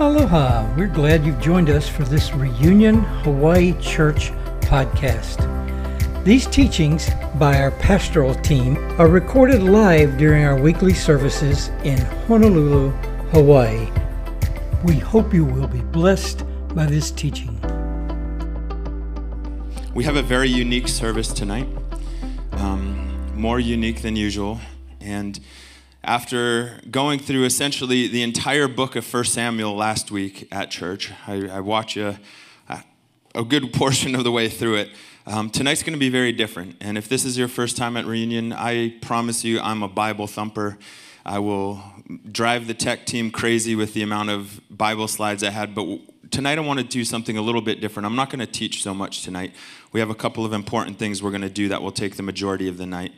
Aloha. We're glad you've joined us for this Reunion Hawaii Church podcast. These teachings by our pastoral team are recorded live during our weekly services in Honolulu, Hawaii. We hope you will be blessed by this teaching. We have a very unique service tonight, um, more unique than usual. And after going through essentially the entire book of 1 Samuel last week at church, I, I watched a, a good portion of the way through it. Um, tonight's going to be very different. And if this is your first time at Reunion, I promise you I'm a Bible thumper. I will drive the tech team crazy with the amount of Bible slides I had. But tonight I want to do something a little bit different. I'm not going to teach so much tonight. We have a couple of important things we're going to do that will take the majority of the night.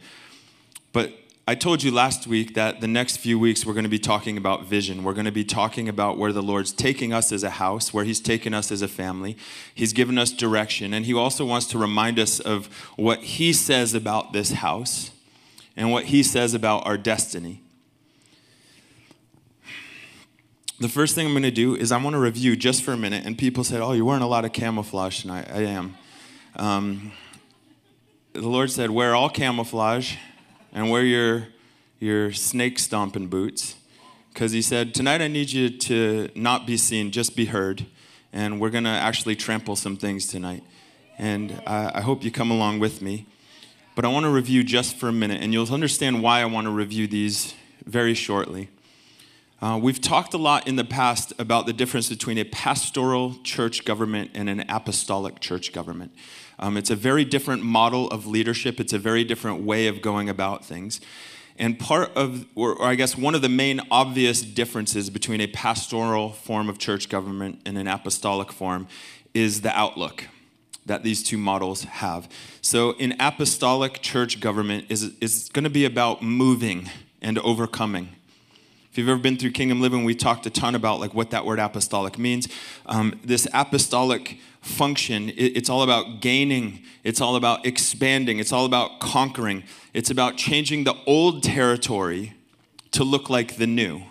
But I told you last week that the next few weeks we're going to be talking about vision. We're going to be talking about where the Lord's taking us as a house, where He's taken us as a family. He's given us direction, and He also wants to remind us of what He says about this house and what He says about our destiny. The first thing I'm going to do is I want to review just for a minute. And people said, Oh, you're wearing a lot of camouflage tonight. I am. Um, the Lord said, Wear all camouflage and wear your, your snake stomping boots. Because he said, Tonight I need you to not be seen, just be heard. And we're going to actually trample some things tonight. And I, I hope you come along with me. But I want to review just for a minute, and you'll understand why I want to review these very shortly. Uh, we've talked a lot in the past about the difference between a pastoral church government and an apostolic church government. Um, it's a very different model of leadership, it's a very different way of going about things. And part of, or, or, I guess one of the main obvious differences between a pastoral form of church government and an apostolic form is the outlook that these two models have. So, in apostolic church government is, is going to be about moving and overcoming. If you've ever been through Kingdom Living, we talked a ton about like what that word apostolic means. Um, this apostolic function, it, it's all about gaining, it's all about expanding, it's all about conquering, it's about changing the old territory to look like the new,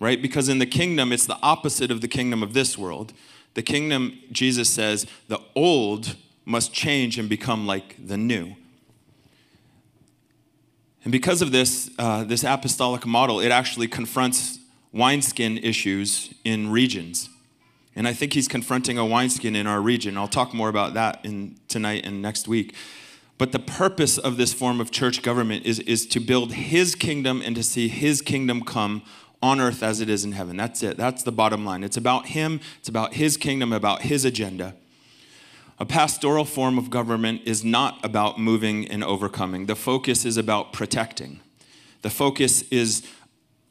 right? Because in the kingdom, it's the opposite of the kingdom of this world. The kingdom, Jesus says, the old must change and become like the new. And because of this, uh, this apostolic model, it actually confronts wineskin issues in regions. And I think he's confronting a wineskin in our region. I'll talk more about that in tonight and next week. But the purpose of this form of church government is, is to build his kingdom and to see his kingdom come on earth as it is in heaven. That's it. That's the bottom line. It's about him, it's about his kingdom, about his agenda. A pastoral form of government is not about moving and overcoming. The focus is about protecting. The focus is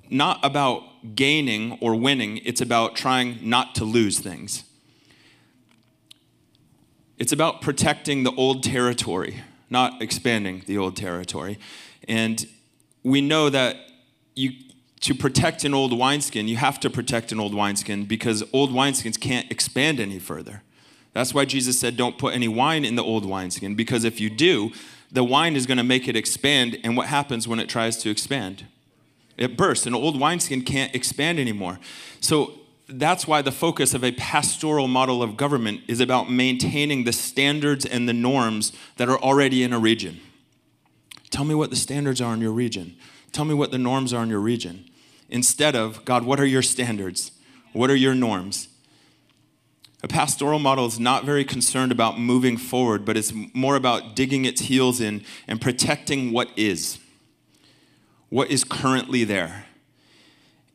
not about gaining or winning, it's about trying not to lose things. It's about protecting the old territory, not expanding the old territory. And we know that you, to protect an old wineskin, you have to protect an old wineskin because old wineskins can't expand any further. That's why Jesus said, Don't put any wine in the old wineskin, because if you do, the wine is going to make it expand. And what happens when it tries to expand? It bursts. An old wineskin can't expand anymore. So that's why the focus of a pastoral model of government is about maintaining the standards and the norms that are already in a region. Tell me what the standards are in your region. Tell me what the norms are in your region. Instead of, God, what are your standards? What are your norms? A pastoral model is not very concerned about moving forward, but it's more about digging its heels in and protecting what is what is currently there.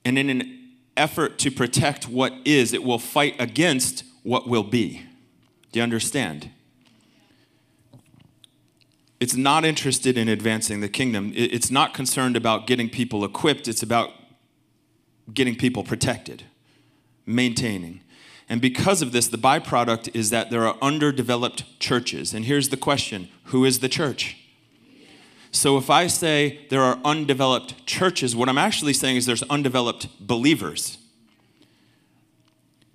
And in an effort to protect what is, it will fight against what will be. Do you understand? It's not interested in advancing the kingdom. It's not concerned about getting people equipped. It's about getting people protected, maintaining. And because of this, the byproduct is that there are underdeveloped churches. And here's the question Who is the church? So if I say there are undeveloped churches, what I'm actually saying is there's undeveloped believers.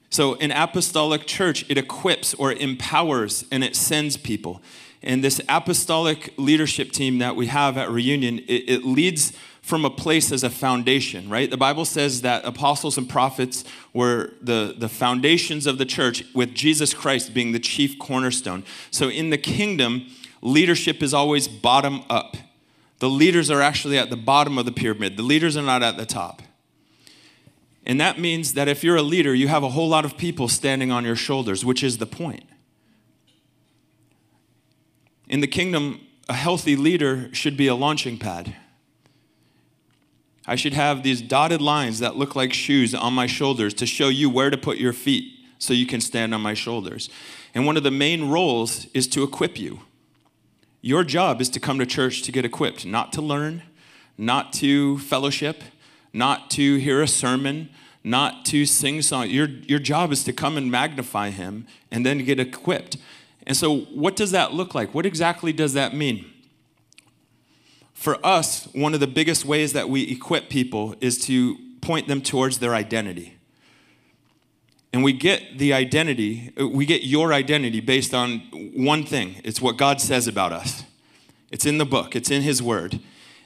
So an apostolic church, it equips or empowers and it sends people. And this apostolic leadership team that we have at Reunion, it, it leads from a place as a foundation, right? The Bible says that apostles and prophets were the, the foundations of the church, with Jesus Christ being the chief cornerstone. So in the kingdom, leadership is always bottom up. The leaders are actually at the bottom of the pyramid, the leaders are not at the top. And that means that if you're a leader, you have a whole lot of people standing on your shoulders, which is the point. In the kingdom, a healthy leader should be a launching pad. I should have these dotted lines that look like shoes on my shoulders to show you where to put your feet so you can stand on my shoulders. And one of the main roles is to equip you. Your job is to come to church to get equipped, not to learn, not to fellowship, not to hear a sermon, not to sing song. Your, your job is to come and magnify him and then get equipped. And so, what does that look like? What exactly does that mean? For us, one of the biggest ways that we equip people is to point them towards their identity. And we get the identity, we get your identity based on one thing it's what God says about us. It's in the book, it's in His Word.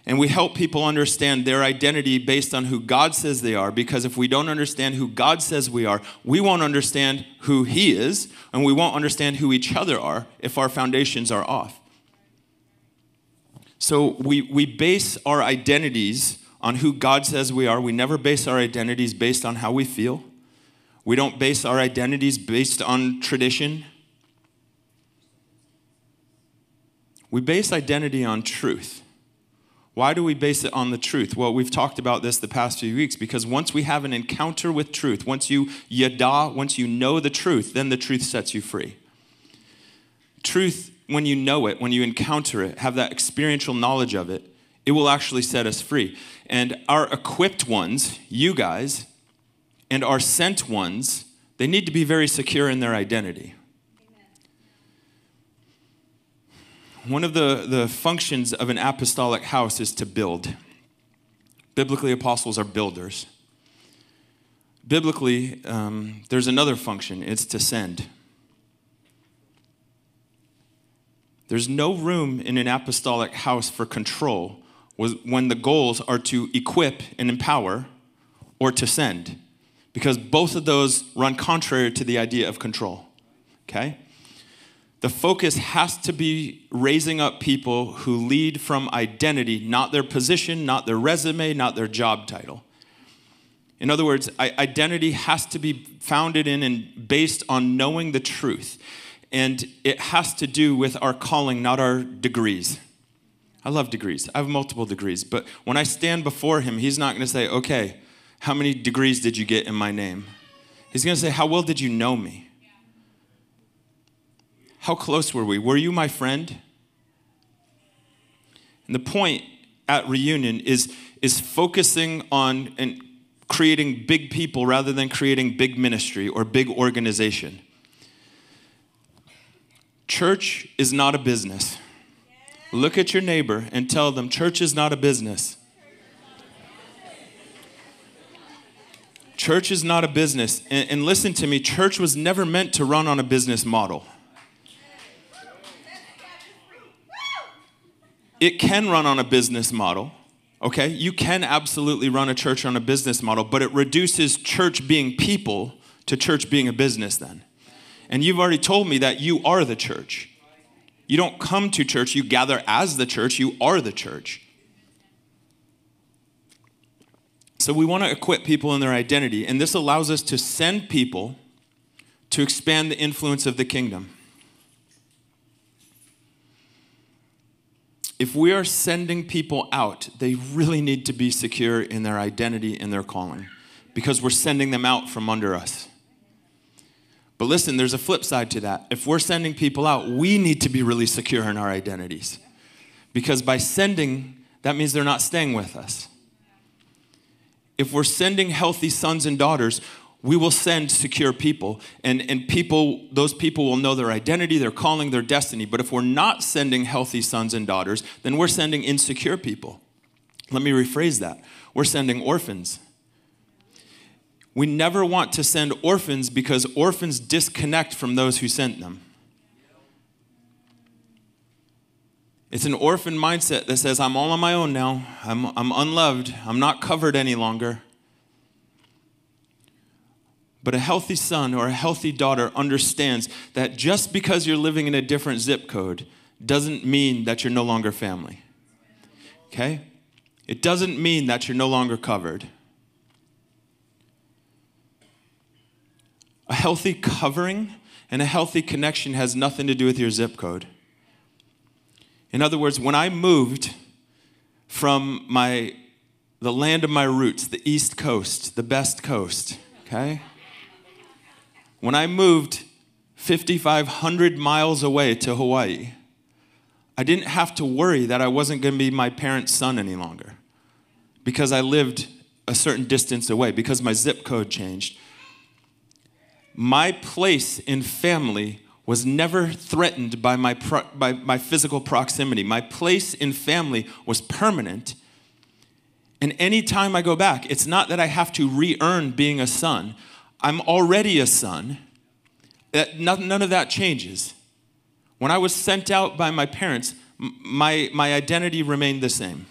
And we help people understand their identity based on who God says they are, because if we don't understand who God says we are, we won't understand who He is, and we won't understand who each other are if our foundations are off. So we, we base our identities on who God says we are. We never base our identities based on how we feel. We don't base our identities based on tradition. We base identity on truth. Why do we base it on the truth? Well, we've talked about this the past few weeks because once we have an encounter with truth, once you yada, once you know the truth, then the truth sets you free. Truth when you know it, when you encounter it, have that experiential knowledge of it, it will actually set us free. And our equipped ones, you guys, and our sent ones, they need to be very secure in their identity. One of the, the functions of an apostolic house is to build. Biblically, apostles are builders. Biblically, um, there's another function it's to send. There's no room in an apostolic house for control when the goals are to equip and empower or to send, because both of those run contrary to the idea of control. Okay? The focus has to be raising up people who lead from identity, not their position, not their resume, not their job title. In other words, identity has to be founded in and based on knowing the truth and it has to do with our calling, not our degrees. I love degrees. I have multiple degrees, but when I stand before him, he's not going to say, "Okay, how many degrees did you get in my name?" He's going to say, "How well did you know me? How close were we? Were you my friend?" And the point at reunion is is focusing on and creating big people rather than creating big ministry or big organization. Church is not a business. Look at your neighbor and tell them, church is not a business. Church is not a business. And, and, listen to me, church was never meant to run on a business model. It can run on a business model, okay? You can absolutely run a church on a business model, but it reduces church being people to church being a business then. And you've already told me that you are the church. You don't come to church, you gather as the church, you are the church. So we want to equip people in their identity, and this allows us to send people to expand the influence of the kingdom. If we are sending people out, they really need to be secure in their identity and their calling because we're sending them out from under us. But listen, there's a flip side to that. If we're sending people out, we need to be really secure in our identities. Because by sending, that means they're not staying with us. If we're sending healthy sons and daughters, we will send secure people. And, and people, those people will know their identity, their calling, their destiny. But if we're not sending healthy sons and daughters, then we're sending insecure people. Let me rephrase that. We're sending orphans. We never want to send orphans because orphans disconnect from those who sent them. It's an orphan mindset that says, I'm all on my own now. I'm, I'm unloved. I'm not covered any longer. But a healthy son or a healthy daughter understands that just because you're living in a different zip code doesn't mean that you're no longer family. Okay? It doesn't mean that you're no longer covered. A healthy covering and a healthy connection has nothing to do with your zip code. In other words, when I moved from my the land of my roots, the East Coast, the best coast, okay? When I moved 5,500 miles away to Hawaii, I didn't have to worry that I wasn't going to be my parents' son any longer because I lived a certain distance away, because my zip code changed. My place in family was never threatened by my, pro- by my physical proximity. My place in family was permanent. And anytime I go back, it's not that I have to re earn being a son. I'm already a son. Uh, that, none of that changes. When I was sent out by my parents, my, my identity remained the same.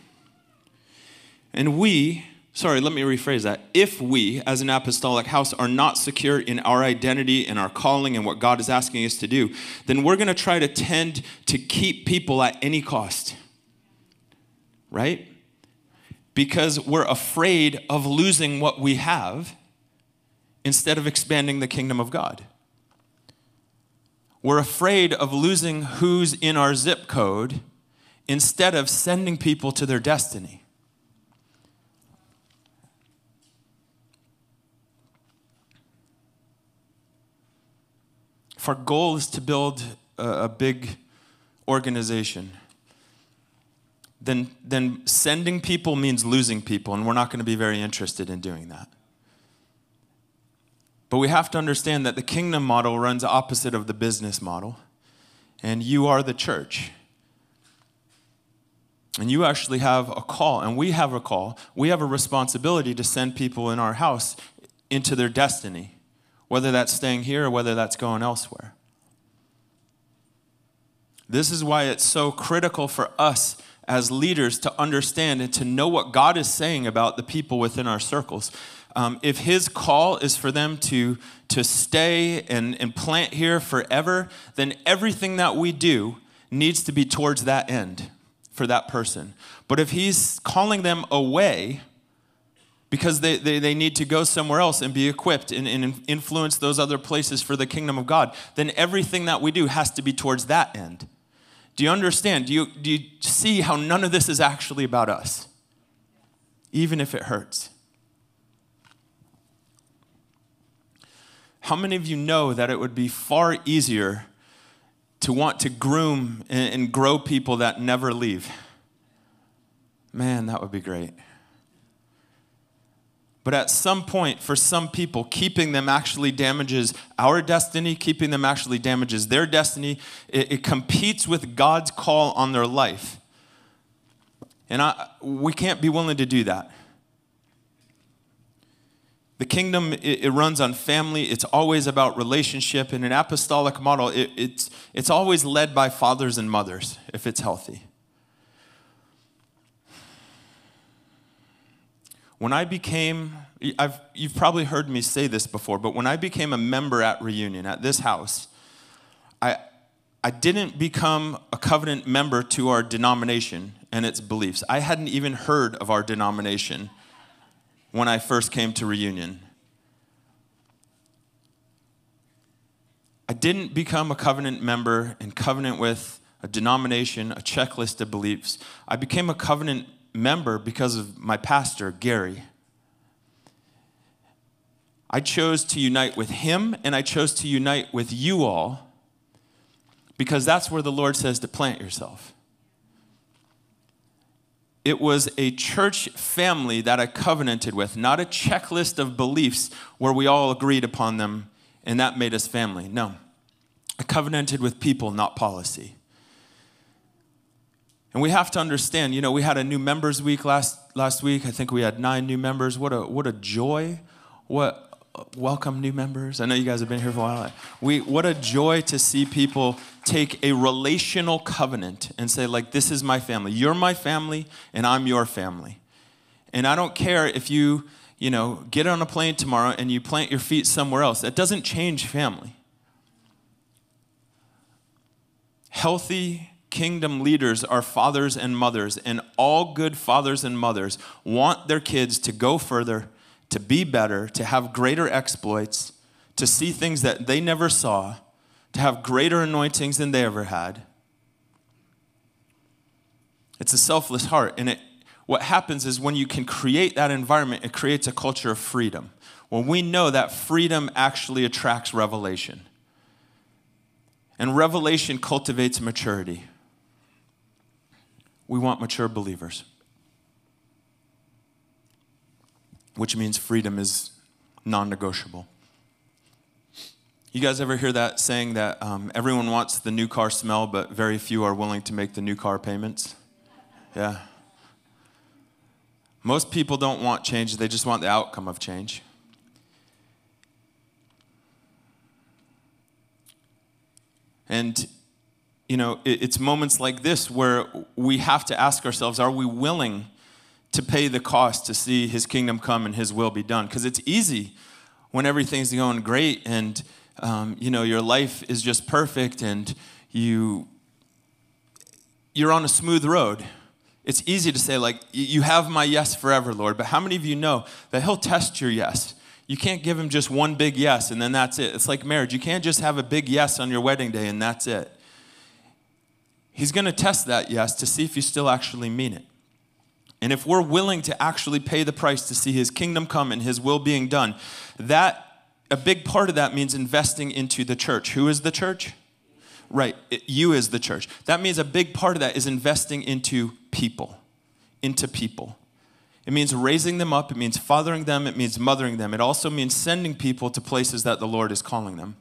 And we, sorry, let me rephrase that. If we, as an apostolic house, are not secure in our identity and our calling and what God is asking us to do, then we're going to try to tend to keep people at any cost. Right? Because we're afraid of losing what we have instead of expanding the kingdom of God. We're afraid of losing who's in our zip code instead of sending people to their destiny. If our goal is to build a, a big organization, then, then sending people means losing people, and we're not going to be very interested in doing that. But we have to understand that the kingdom model runs opposite of the business model, and you are the church. And you actually have a call, and we have a call. We have a responsibility to send people in our house into their destiny whether that's staying here or whether that's going elsewhere. This is why it's so critical for us as leaders to understand and to know what God is saying about the people within our circles. Um, if His call is for them to, to stay and, and plant here forever, then everything that we do needs to be towards that end for that person. But if He's calling them away, because they, they, they need to go somewhere else and be equipped and, and influence those other places for the kingdom of God, then everything that we do has to be towards that end. Do you understand? Do you, do you see how none of this is actually about us? Even if it hurts. How many of you know that it would be far easier to want to groom and, and grow people that never leave? Man, that would be great. But at some point, for some people, keeping them actually damages our destiny, keeping them actually damages their destiny. It, it competes with God's call on their life. And I, we can't be willing to do that. The kingdom, it, it runs on family. It's always about relationship. In an apostolic model, it, it's, it's always led by fathers and mothers if it's healthy. When I became, I've, you've probably heard me say this before, but when I became a member at Reunion, at this house, I, I didn't become a covenant member to our denomination and its beliefs. I hadn't even heard of our denomination when I first came to Reunion. I didn't become a covenant member and covenant with a denomination, a checklist of beliefs. I became a covenant member because of my pastor, Gary. I chose to unite with him and I chose to unite with you all because that's where the Lord says to plant yourself. It was a church family that I covenanted with, not a checklist of beliefs where we all agreed upon them and that made us family. No. I covenanted with people, not policy. And we have to understand, you know, we had a new members week last, last week. I think we had nine new members. What a, what a joy. What, welcome new members. I know you guys have been here for a while. We, what a joy to see people take a relational covenant and say, like, this is my family. You're my family, and I'm your family. And I don't care if you, you know, get on a plane tomorrow and you plant your feet somewhere else. That doesn't change family. Healthy kingdom leaders are fathers and mothers, and all good fathers and mothers want their kids to go further to be better, to have greater exploits, to see things that they never saw, to have greater anointings than they ever had. It's a selfless heart. And it, what happens is when you can create that environment, it creates a culture of freedom. When we know that freedom actually attracts revelation. And revelation cultivates maturity. We want mature believers. which means freedom is non negotiable. You guys ever hear that saying that um, everyone wants the new car smell, but very few are willing to make the new car payments? Yeah. Most people don't want change, they just want the outcome of change. And, you know, it's moments like this where we have to ask ourselves are we willing to pay the cost to see his kingdom come and his will be done. Because it's easy when everything's going great and um, you know your life is just perfect and you you're on a smooth road. It's easy to say like you have my yes forever, Lord. But how many of you know that he'll test your yes? You can't give him just one big yes and then that's it. It's like marriage. You can't just have a big yes on your wedding day and that's it. He's going to test that yes to see if you still actually mean it. And if we're willing to actually pay the price to see his kingdom come and his will being done, that a big part of that means investing into the church. Who is the church? Right, it, you is the church. That means a big part of that is investing into people, into people. It means raising them up, it means fathering them, it means mothering them. It also means sending people to places that the Lord is calling them.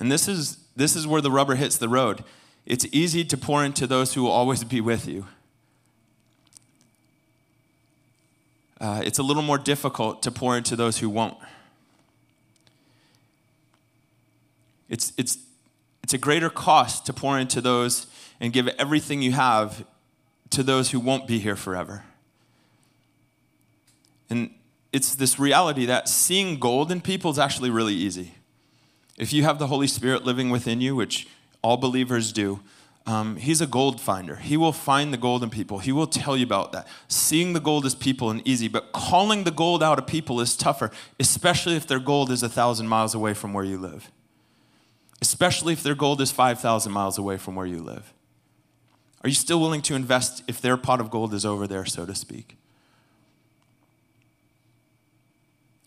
And this is this is where the rubber hits the road. It's easy to pour into those who will always be with you. Uh, it's a little more difficult to pour into those who won't. It's, it's, it's a greater cost to pour into those and give everything you have to those who won't be here forever. And it's this reality that seeing gold in people is actually really easy. If you have the Holy Spirit living within you, which all believers do. Um, he's a gold finder. He will find the gold in people. He will tell you about that. Seeing the gold is people and easy, but calling the gold out of people is tougher, especially if their gold is a thousand miles away from where you live. Especially if their gold is 5,000 miles away from where you live. Are you still willing to invest if their pot of gold is over there, so to speak?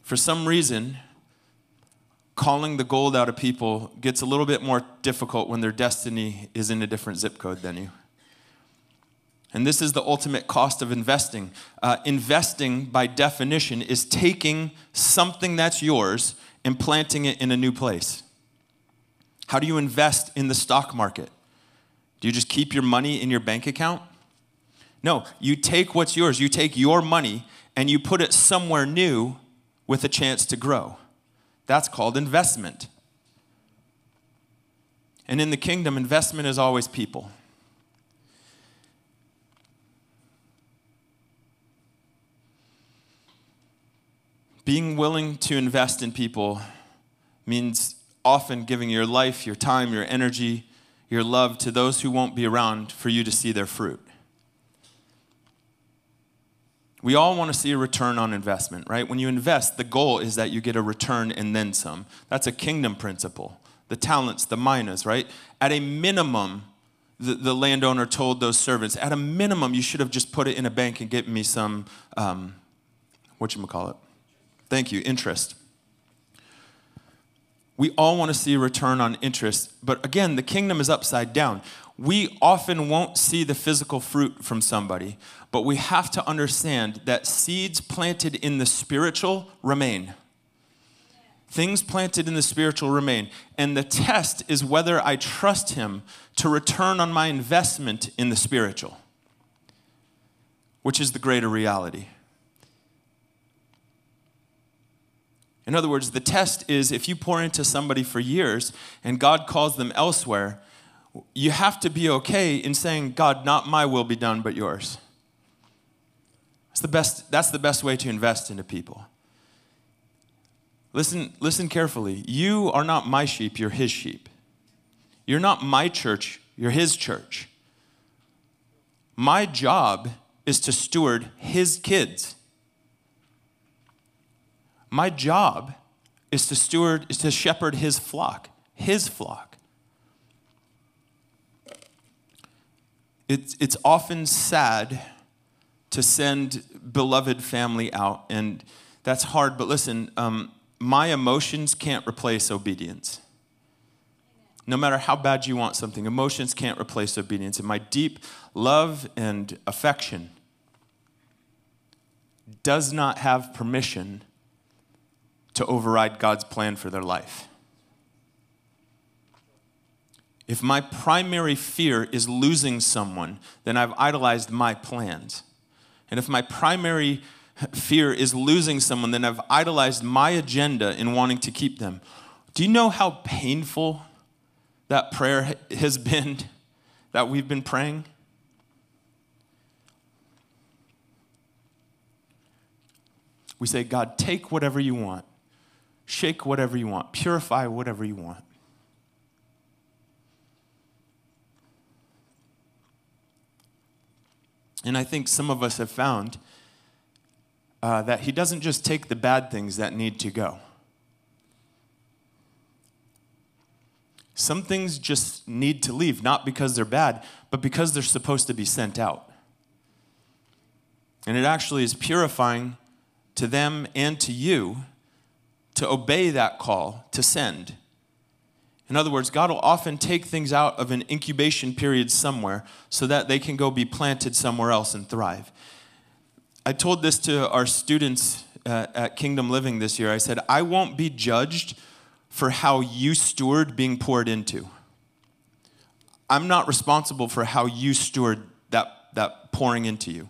For some reason, calling the gold out of people gets a little bit more difficult when their destiny is in a different zip code than you. And this is the ultimate cost of investing. Uh, investing, by definition, is taking something that's yours and planting it in a new place. How do you invest in the stock market? Do you just keep your money in your bank account? No, you take what's yours. You take your money and you put it somewhere new with a chance to grow. That's called investment. And in the kingdom, investment is always people. Being willing to invest in people means often giving your life, your time, your energy, your love to those who won't be around for you to see their fruit. We all want to see a return on investment, right? When you invest, the goal is that you get a return and then some. That's a kingdom principle. The talents, the minas, right? At a minimum, the, the landowner told those servants, at a minimum, you should have just put it in a bank and get me some, um, what you call it? Thank you, interest. We all want to see a return on interest, but again, the kingdom is upside down we often won't see the physical fruit from somebody, but we have to understand that seeds planted in the spiritual remain. Things planted in the spiritual remain. And the test is whether I trust Him to return on my investment in the spiritual, which is the greater reality. In other words, the test is if you pour into somebody for years and God calls them elsewhere, you have to be okay in saying, God, not my will be done, but yours. That's the best, that's the best way to invest into people. Listen, listen carefully. You are not my sheep, you're his sheep. You're not my church, you're his church. My job is to steward his kids. My job is to steward, is to shepherd his flock, his flock. It's, it's often sad to send beloved family out, and that's hard, but listen, um, my emotions can't replace obedience. No matter how bad you want something, emotions can't replace obedience. And my deep love and affection does not have permission to override God's plan for their life. If my primary fear is losing someone, then I've idolized my plans. And if my primary fear is losing someone, then I've idolized my agenda in wanting to keep them. Do you know how painful that prayer has been that we've been praying? We say, God, take whatever you want. Shake whatever you want, purify whatever you want. And I think some of us have found uh, that He doesn't just take the bad things that need to go. Some things just need to leave, not because they're bad, but because they're supposed to be sent out. And it actually is purifying to them and to you to obey that call to send. In other words, God will often take things out of an incubation period somewhere so that they can go be planted somewhere else and thrive. I told this to our students uh, at Kingdom Living this year. I said, I won't be judged for how you steward being poured into. I'm not responsible for how you steward that, that pouring into you.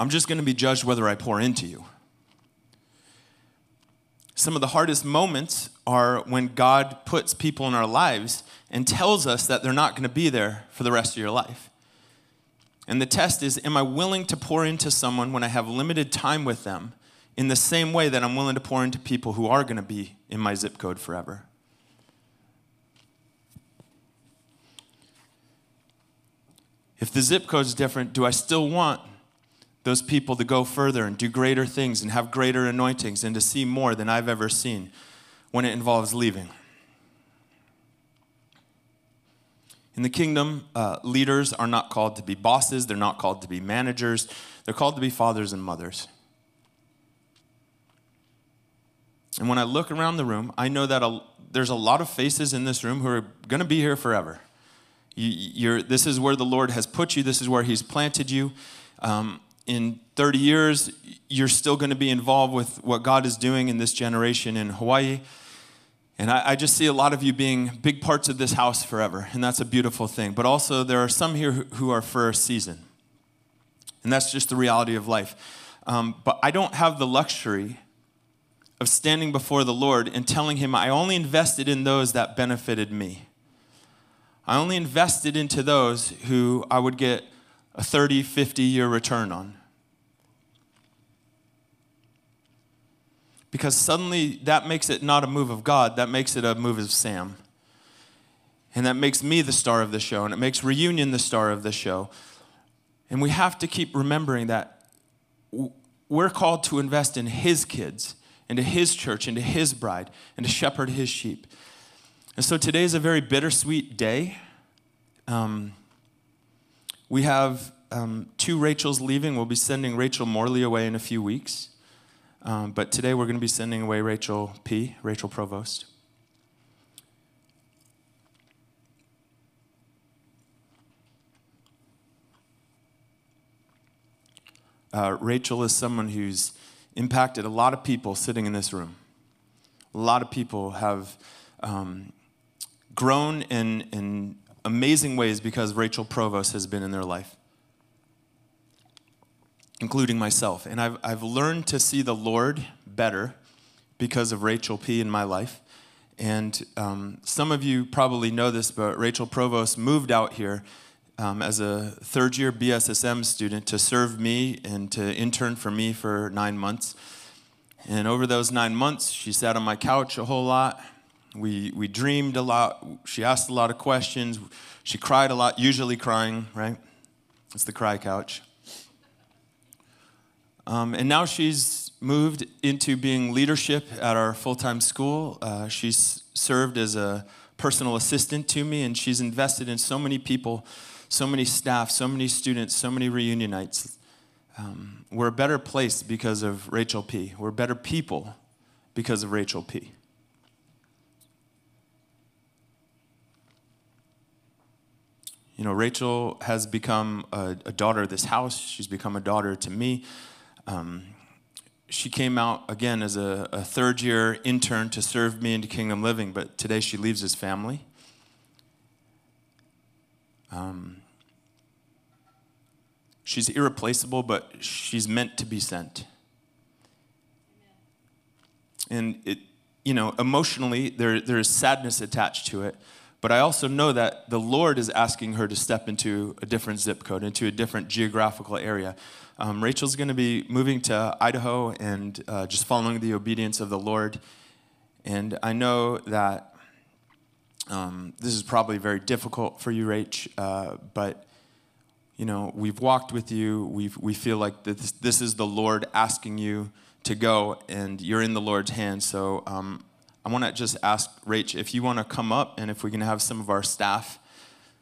I'm just going to be judged whether I pour into you some of the hardest moments are when God puts people in our lives and tells us that they're not going to be there for the rest of your life. And the test is Am I willing to pour into someone when I have limited time with them in the same way that I'm willing to pour into people who are going to be in my zip code forever? If the zip code is different, do I still want those people to go further and do greater things and have greater anointings and to see more than I've ever seen when it involves leaving. In the kingdom, uh, leaders are not called to be bosses, they're not called to be managers, they're called to be fathers and mothers. And when I look around the room, I know that a, there's a lot of faces in this room who are going to be here forever. You, this is where the Lord has put you, this is where He's planted you. Um, in 30 years, you're still going to be involved with what God is doing in this generation in Hawaii. And I, I, just see a lot of you being big parts of this house forever, and that's a beautiful thing. But also, there are some here who are for a season, and that's just the reality of life. Um, but I don't have the luxury of standing before the Lord and telling Him, I only invested in those that benefited me. I only invested into those who I would get a 30, 50 year return on. Because suddenly that makes it not a move of God, that makes it a move of Sam. And that makes me the star of the show, and it makes Reunion the star of the show. And we have to keep remembering that we're called to invest in His kids, into His church, into His bride, and to shepherd His sheep. And so today is a very bittersweet day. Um, we have um, two Rachels leaving. We'll be sending Rachel Morley away in a few weeks. Um, but today we're going to be sending away Rachel P., Rachel Provost. Uh, Rachel is someone who's impacted a lot of people sitting in this room. A lot of people have um, grown in, in amazing ways because Rachel Provost has been in their life. Including myself. And I've, I've learned to see the Lord better because of Rachel P. in my life. And um, some of you probably know this, but Rachel Provost moved out here um, as a third year BSSM student to serve me and to intern for me for nine months. And over those nine months, she sat on my couch a whole lot. We, we dreamed a lot. She asked a lot of questions. She cried a lot, usually crying, right? It's the cry couch. Um, and now she's moved into being leadership at our full time school. Uh, she's served as a personal assistant to me, and she's invested in so many people, so many staff, so many students, so many reunionites. Um, we're a better place because of Rachel P. We're better people because of Rachel P. You know, Rachel has become a, a daughter of this house. She's become a daughter to me. Um, she came out again as a, a, third year intern to serve me into Kingdom Living, but today she leaves his family. Um, she's irreplaceable, but she's meant to be sent. And it, you know, emotionally, there, there's sadness attached to it. But I also know that the Lord is asking her to step into a different zip code, into a different geographical area. Um, Rachel's going to be moving to Idaho and uh, just following the obedience of the Lord. And I know that um, this is probably very difficult for you, Rach, uh, but you know we've walked with you. We we feel like this this is the Lord asking you to go, and you're in the Lord's hands. So um, I want to just ask Rach if you want to come up, and if we can have some of our staff,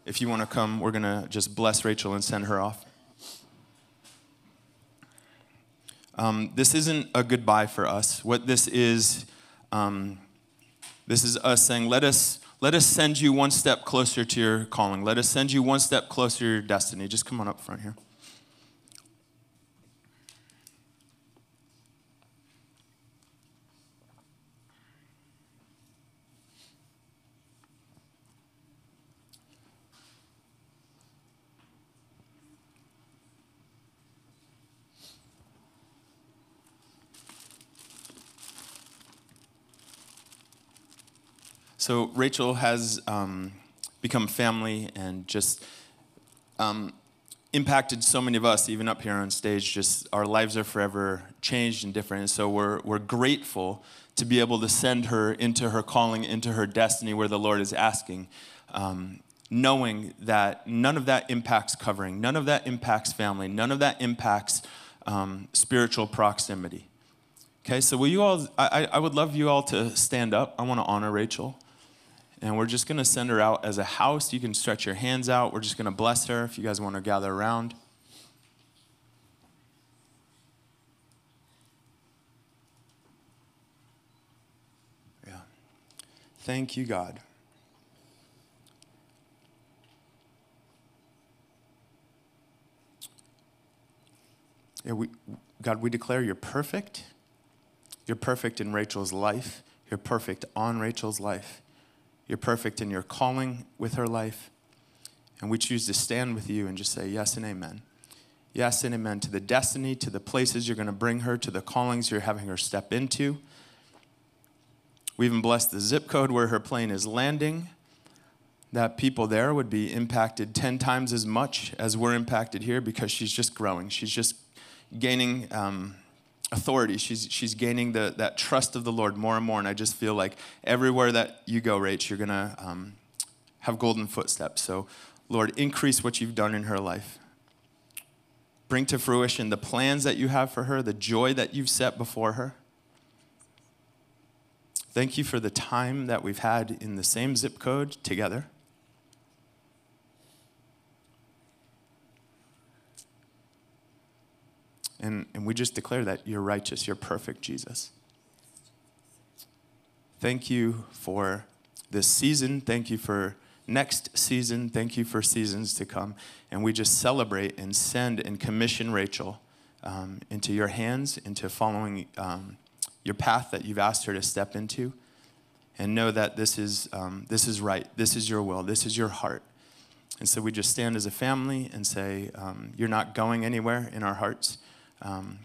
if you want to come, we're going to just bless Rachel and send her off. Um, this isn't a goodbye for us. What this is, um, this is us saying, let us, let us send you one step closer to your calling. Let us send you one step closer to your destiny. Just come on up front here. So Rachel has um, become family and just um, impacted so many of us, even up here on stage. Just our lives are forever changed and different. And so we're, we're grateful to be able to send her into her calling, into her destiny where the Lord is asking. Um, knowing that none of that impacts covering, none of that impacts family, none of that impacts um, spiritual proximity. Okay, so will you all, I, I would love you all to stand up. I want to honor Rachel. And we're just going to send her out as a house. You can stretch your hands out. We're just going to bless her if you guys want to gather around. Yeah. Thank you, God. Yeah, we, God, we declare you're perfect. You're perfect in Rachel's life. You're perfect on Rachel's life. You're perfect in your calling with her life. And we choose to stand with you and just say yes and amen. Yes and amen to the destiny, to the places you're going to bring her, to the callings you're having her step into. We even blessed the zip code where her plane is landing, that people there would be impacted 10 times as much as we're impacted here because she's just growing. She's just gaining. Um, authority. She's, she's gaining the, that trust of the Lord more and more. And I just feel like everywhere that you go, Rach, you're going to um, have golden footsteps. So, Lord, increase what you've done in her life. Bring to fruition the plans that you have for her, the joy that you've set before her. Thank you for the time that we've had in the same zip code together. And, and we just declare that you're righteous, you're perfect, Jesus. Thank you for this season. Thank you for next season. Thank you for seasons to come. And we just celebrate and send and commission Rachel um, into your hands, into following um, your path that you've asked her to step into. And know that this is, um, this is right. This is your will. This is your heart. And so we just stand as a family and say, um, You're not going anywhere in our hearts. Um,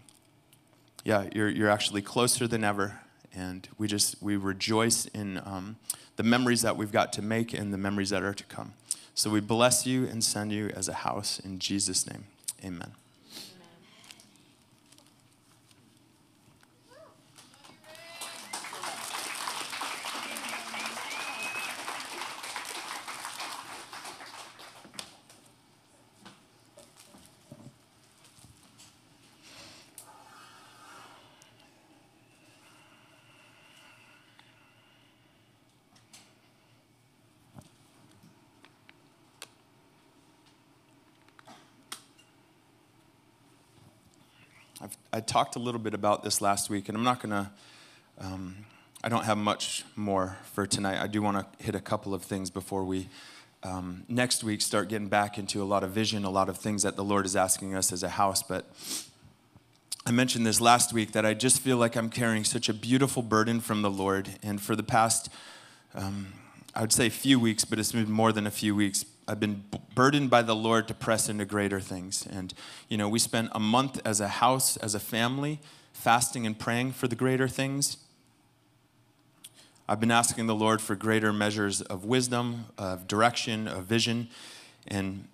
yeah, you're, you're actually closer than ever. And we just, we rejoice in um, the memories that we've got to make and the memories that are to come. So we bless you and send you as a house in Jesus' name. Amen. I've, I talked a little bit about this last week, and I'm not going to, um, I don't have much more for tonight. I do want to hit a couple of things before we, um, next week, start getting back into a lot of vision, a lot of things that the Lord is asking us as a house. But I mentioned this last week that I just feel like I'm carrying such a beautiful burden from the Lord. And for the past, um, I would say few weeks, but it's been more than a few weeks, I've been burdened by the Lord to press into greater things. And, you know, we spent a month as a house, as a family, fasting and praying for the greater things. I've been asking the Lord for greater measures of wisdom, of direction, of vision, and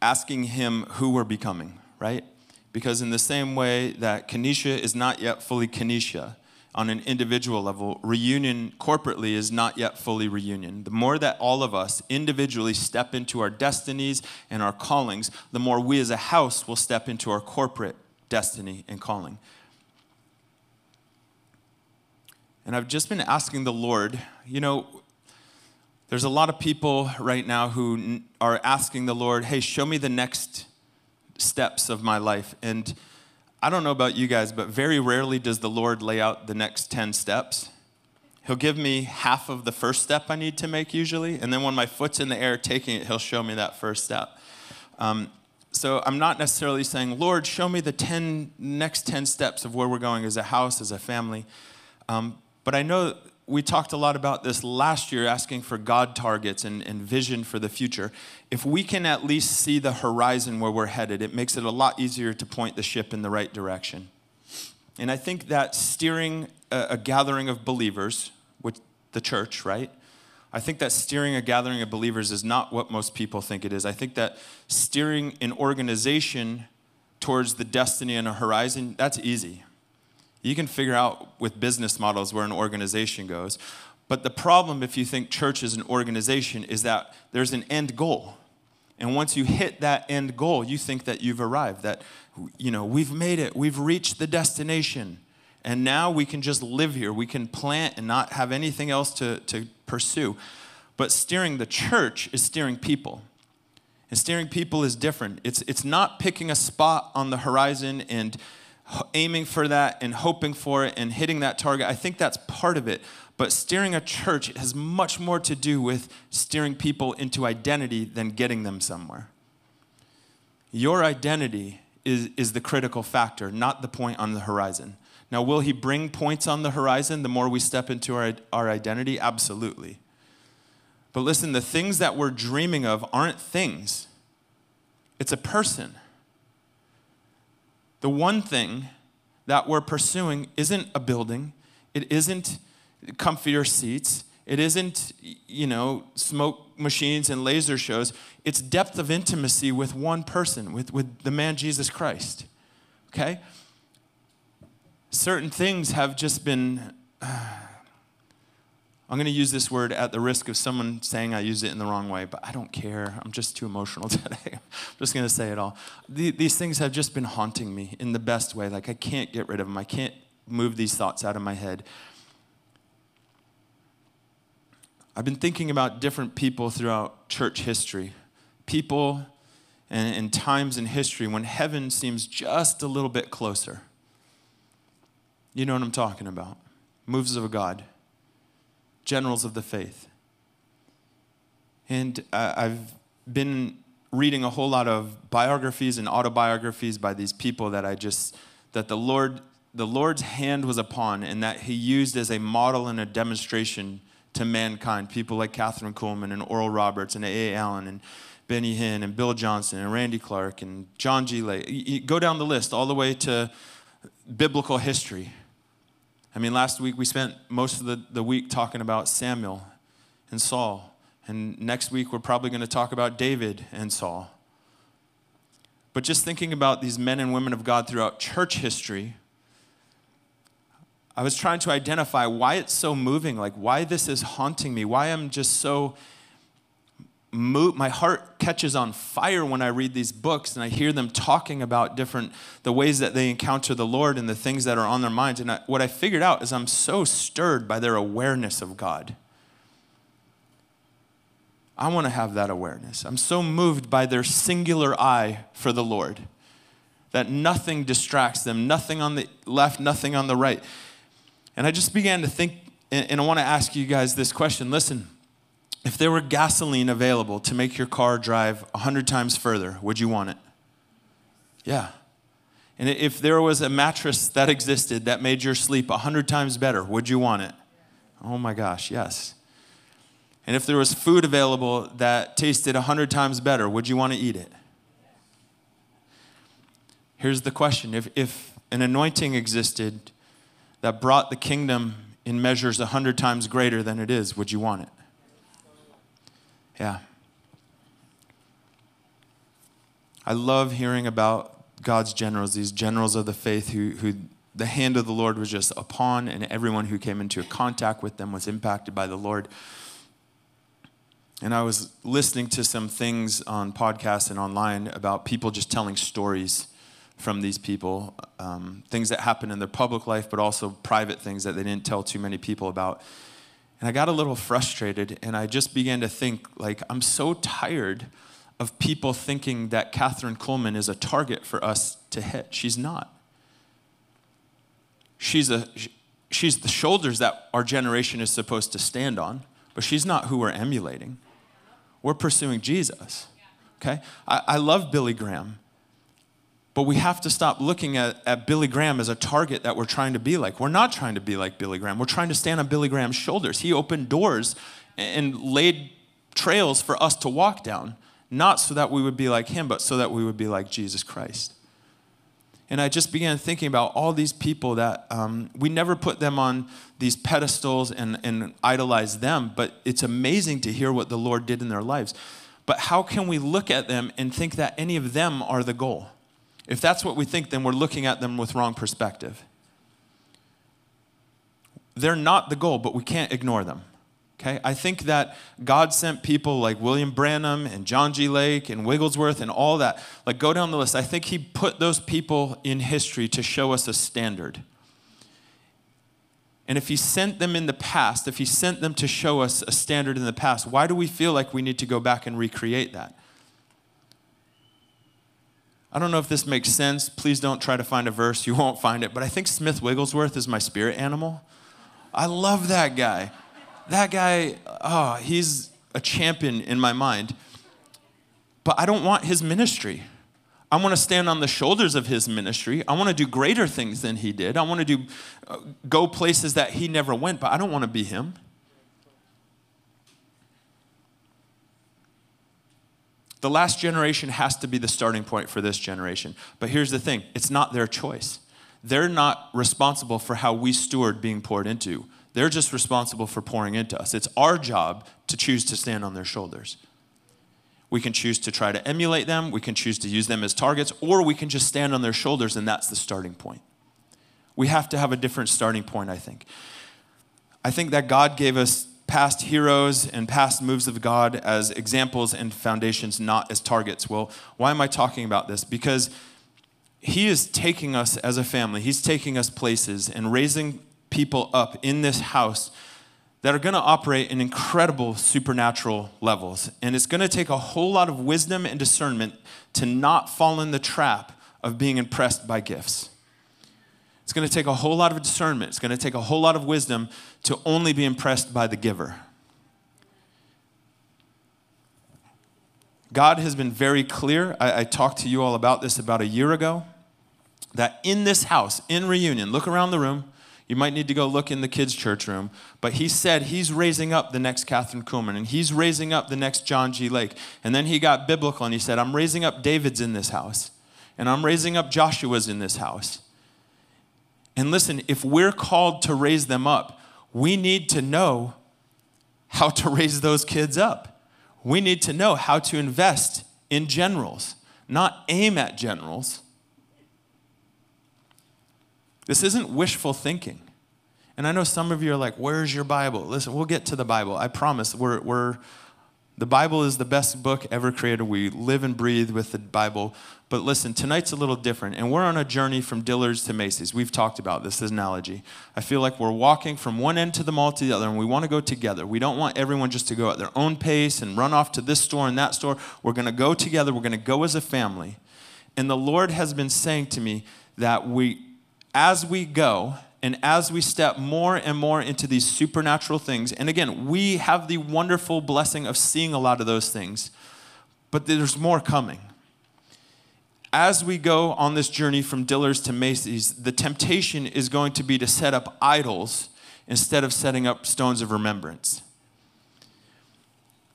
asking Him who we're becoming, right? Because, in the same way that Kenesha is not yet fully Kenesha, on an individual level, reunion corporately is not yet fully reunion. The more that all of us individually step into our destinies and our callings, the more we as a house will step into our corporate destiny and calling. And I've just been asking the Lord, you know, there's a lot of people right now who are asking the Lord, hey, show me the next steps of my life. And I don't know about you guys, but very rarely does the Lord lay out the next 10 steps. He'll give me half of the first step I need to make usually, and then when my foot's in the air taking it, he'll show me that first step. Um, so I'm not necessarily saying, Lord, show me the 10 next 10 steps of where we're going as a house, as a family. Um, but I know we talked a lot about this last year, asking for God targets and, and vision for the future. If we can at least see the horizon where we're headed, it makes it a lot easier to point the ship in the right direction. And I think that steering a, a gathering of believers, with the church, right? I think that steering a gathering of believers is not what most people think it is. I think that steering an organization towards the destiny and a horizon, that's easy. You can figure out with business models where an organization goes. But the problem, if you think church is an organization, is that there's an end goal. And once you hit that end goal, you think that you've arrived, that, you know, we've made it, we've reached the destination. And now we can just live here. We can plant and not have anything else to, to pursue. But steering the church is steering people. And steering people is different. It's, it's not picking a spot on the horizon and aiming for that and hoping for it and hitting that target. I think that's part of it. But steering a church has much more to do with steering people into identity than getting them somewhere. Your identity is, is the critical factor, not the point on the horizon. Now, will he bring points on the horizon the more we step into our, our identity? Absolutely. But listen, the things that we're dreaming of aren't things, it's a person. The one thing that we're pursuing isn't a building, it isn't comfier seats, it isn't, you know, smoke machines and laser shows. It's depth of intimacy with one person, with, with the man Jesus Christ. Okay? Certain things have just been. Uh, I'm going to use this word at the risk of someone saying I used it in the wrong way, but I don't care. I'm just too emotional today. I'm just going to say it all. These things have just been haunting me in the best way. Like, I can't get rid of them, I can't move these thoughts out of my head. I've been thinking about different people throughout church history. People and, and times in history when heaven seems just a little bit closer. You know what I'm talking about. Moves of a God generals of the faith. And I've been reading a whole lot of biographies and autobiographies by these people that I just, that the Lord, the Lord's hand was upon and that He used as a model and a demonstration to mankind. People like Kathryn Kuhlman and Oral Roberts and A.A. Allen and Benny Hinn and Bill Johnson and Randy Clark and John G. Lake. You go down the list all the way to biblical history. I mean, last week we spent most of the, the week talking about Samuel and Saul. And next week we're probably going to talk about David and Saul. But just thinking about these men and women of God throughout church history, I was trying to identify why it's so moving, like why this is haunting me, why I'm just so moved. My heart catches on fire when I read these books and I hear them talking about different, the ways that they encounter the Lord and the things that are on their minds. And I, what I figured out is I'm so stirred by their awareness of God. I want to have that awareness. I'm so moved by their singular eye for the Lord that nothing distracts them, nothing on the left, nothing on the right. And I just began to think, and I want to ask you guys this question. Listen, if there were gasoline available to make your car drive 100 times further, would you want it? Yeah. And if there was a mattress that existed that made your sleep 100 times better, would you want it? Oh my gosh, yes. And if there was food available that tasted 100 times better, would you want to eat it? Here's the question if, if an anointing existed that brought the kingdom in measures 100 times greater than it is, would you want it? Yeah. I love hearing about God's generals, these generals of the faith who, who the hand of the Lord was just upon, and everyone who came into contact with them was impacted by the Lord. And I was listening to some things on podcasts and online about people just telling stories from these people, um, things that happened in their public life, but also private things that they didn't tell too many people about. And I got a little frustrated, and I just began to think, like, I'm so tired of people thinking that Kathryn Kuhlman is a target for us to hit. She's not. She's, a, she's the shoulders that our generation is supposed to stand on, but she's not who we're emulating. We're pursuing Jesus. Okay? I, I love Billy Graham. But we have to stop looking at, at Billy Graham as a target that we're trying to be like. We're not trying to be like Billy Graham. We're trying to stand on Billy Graham's shoulders. He opened doors and laid trails for us to walk down, not so that we would be like him, but so that we would be like Jesus Christ. And I just began thinking about all these people that um, we never put them on these pedestals and, and idolize them, but it's amazing to hear what the Lord did in their lives. But how can we look at them and think that any of them are the goal? If that's what we think, then we're looking at them with wrong perspective. They're not the goal, but we can't ignore them. Okay? I think that God sent people like William Branham and John G. Lake and Wigglesworth and all that. Like, go down the list. I think He put those people in history to show us a standard. And if He sent them in the past, if He sent them to show us a standard in the past, why do we feel like we need to go back and recreate that? I don't know if this makes sense. Please don't try to find a verse. You won't find it. But I think Smith Wigglesworth is my spirit animal. I love that guy. That guy, oh, he's a champion in my mind. But I don't want his ministry. I want to stand on the shoulders of his ministry. I want to do greater things than he did. I want to do uh, go places that he never went, but I don't want to be him. The last generation has to be the starting point for this generation. But here's the thing it's not their choice. They're not responsible for how we steward being poured into. They're just responsible for pouring into us. It's our job to choose to stand on their shoulders. We can choose to try to emulate them, we can choose to use them as targets, or we can just stand on their shoulders, and that's the starting point. We have to have a different starting point, I think. I think that God gave us past heroes and past moves of God as examples and foundations, not as targets. Well, why am I talking about this? Because He is taking us as a family, He's taking us places and raising people up in this house that are going to operate in incredible supernatural levels. And it's going to take a whole lot of wisdom and discernment to not fall in the trap of being impressed by gifts. It's going to take a whole lot of discernment. It's going to take a whole lot of wisdom to only be impressed by the giver. God has been very clear. I, I, talked to you all about this about a year ago. That in this house, in reunion, look around the room. You might need to go look in the kids' church room. But he said he's raising up the next Kathryn Kuhlman and he's raising up the next John G. Lake. And then he got biblical and he said, I'm raising up David's in this house. And I'm raising up Joshua's in this house. And listen, if we're called to raise them up, we need to know how to raise those kids up. We need to know how to invest in generals, not aim at generals this isn't wishful thinking. And I know some of you are like, where's your Bible? Listen, we'll get to the Bible. I promise. We're, we're, the Bible is the best book ever created. We live and breathe with the Bible. But listen, tonight's a little different. And we're on a journey from Dillard's to Macy's. We've talked about this, this analogy. I feel like we're walking from one end to the mall to the other, and we want to go together. We don't want everyone just to go at their own pace and run off to this store and that store. We're going to go together. We're going to go as a family. And the Lord has been saying to me that we, as we go and as we step more and more into these supernatural things, and again, we have the wonderful blessing of seeing a lot of those things, but there's more coming. As we go on this journey from Dillard's to Macy's, the temptation is going to be to set up idols instead of setting up stones of remembrance.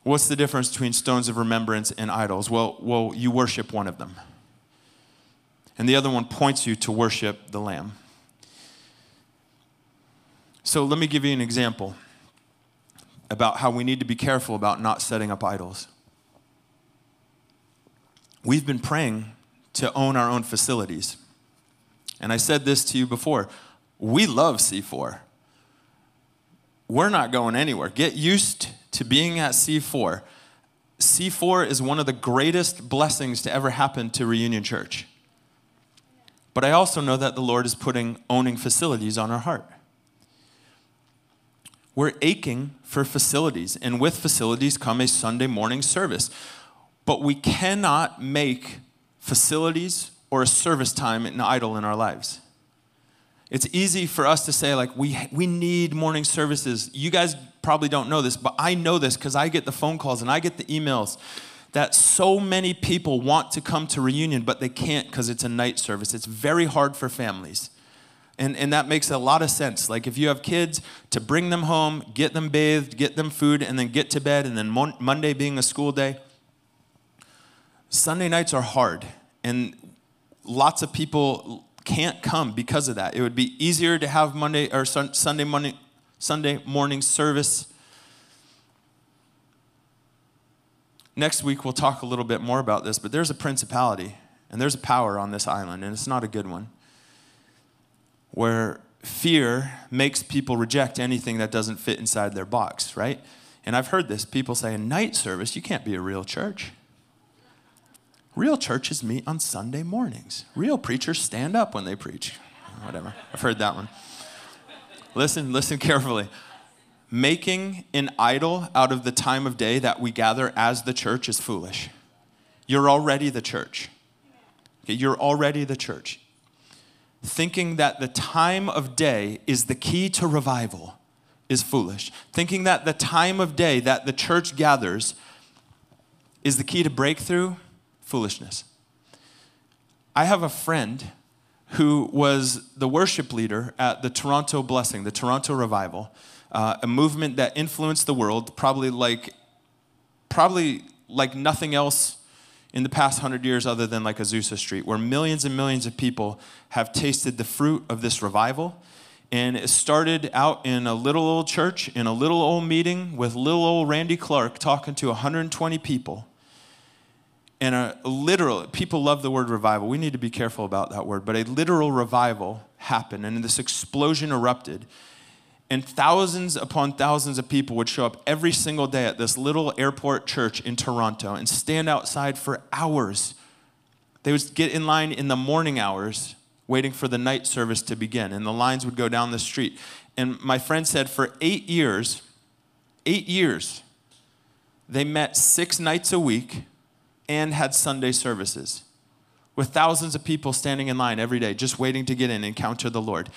What's the difference between stones of remembrance and idols? Well, well, you worship one of them and the other one points you to worship the Lamb. So let me give you an example about how we need to be careful about not setting up idols. We've been praying to own our own facilities. And I said this to you before. We love C4. We're not going anywhere. Get used to being at C4. C4 is one of the greatest blessings to ever happen to Reunion Church. But I also know that the Lord is putting owning facilities on our heart. We're aching for facilities, and with facilities come a Sunday morning service. But we cannot make facilities or a service time an idol in our lives. It's easy for us to say, like, we, we need morning services. You guys probably don't know this, but I know this because I get the phone calls and I get the emails that so many people want to come to reunion, but they can't because it's a night service. It's very hard for families. And, and that makes a lot of sense. Like if you have kids, to bring them home, get them bathed, get them food, and then get to bed, and then mon- Monday being a school day. Sunday nights are hard, and lots of people can't come because of that. It would be easier to have Monday or sun, Sunday morning, Sunday morning service Next week, we'll talk a little bit more about this, but there's a principality and there's a power on this island, and it's not a good one, where fear makes people reject anything that doesn't fit inside their box, right? And I've heard this people say, in night service, you can't be a real church. Real churches meet on Sunday mornings. Real preachers stand up when they preach. Whatever. I've heard that one. Listen, listen carefully making an idol out of the time of day that we gather as the church is foolish. You're already the church. Okay, you're already the church. Thinking that the time of day is the key to revival is foolish. Thinking that the time of day that the church gathers is the key to breakthrough, foolishness. I have a friend who was the worship leader at the Toronto Blessing, the Toronto Revival uh, a movement that influenced the world, probably like, probably like nothing else in the past hundred years other than like Azusa Street, where millions and millions of people have tasted the fruit of this revival. And it started out in a little old church, in a little old meeting with little old Randy Clark talking to 120 people. And a literal, people love the word revival. We need to be careful about that word, but a literal revival happened, and this explosion erupted. And thousands upon thousands of people would show up every single day at this little airport church in Toronto and stand outside for hours. They would get in line in the morning hours, waiting for the night service to begin, and the lines would go down the street. And my friend said for eight years, eight years, they met six nights a week and had Sunday services with thousands of people standing in line every day, just waiting to get in and encounter the Lord.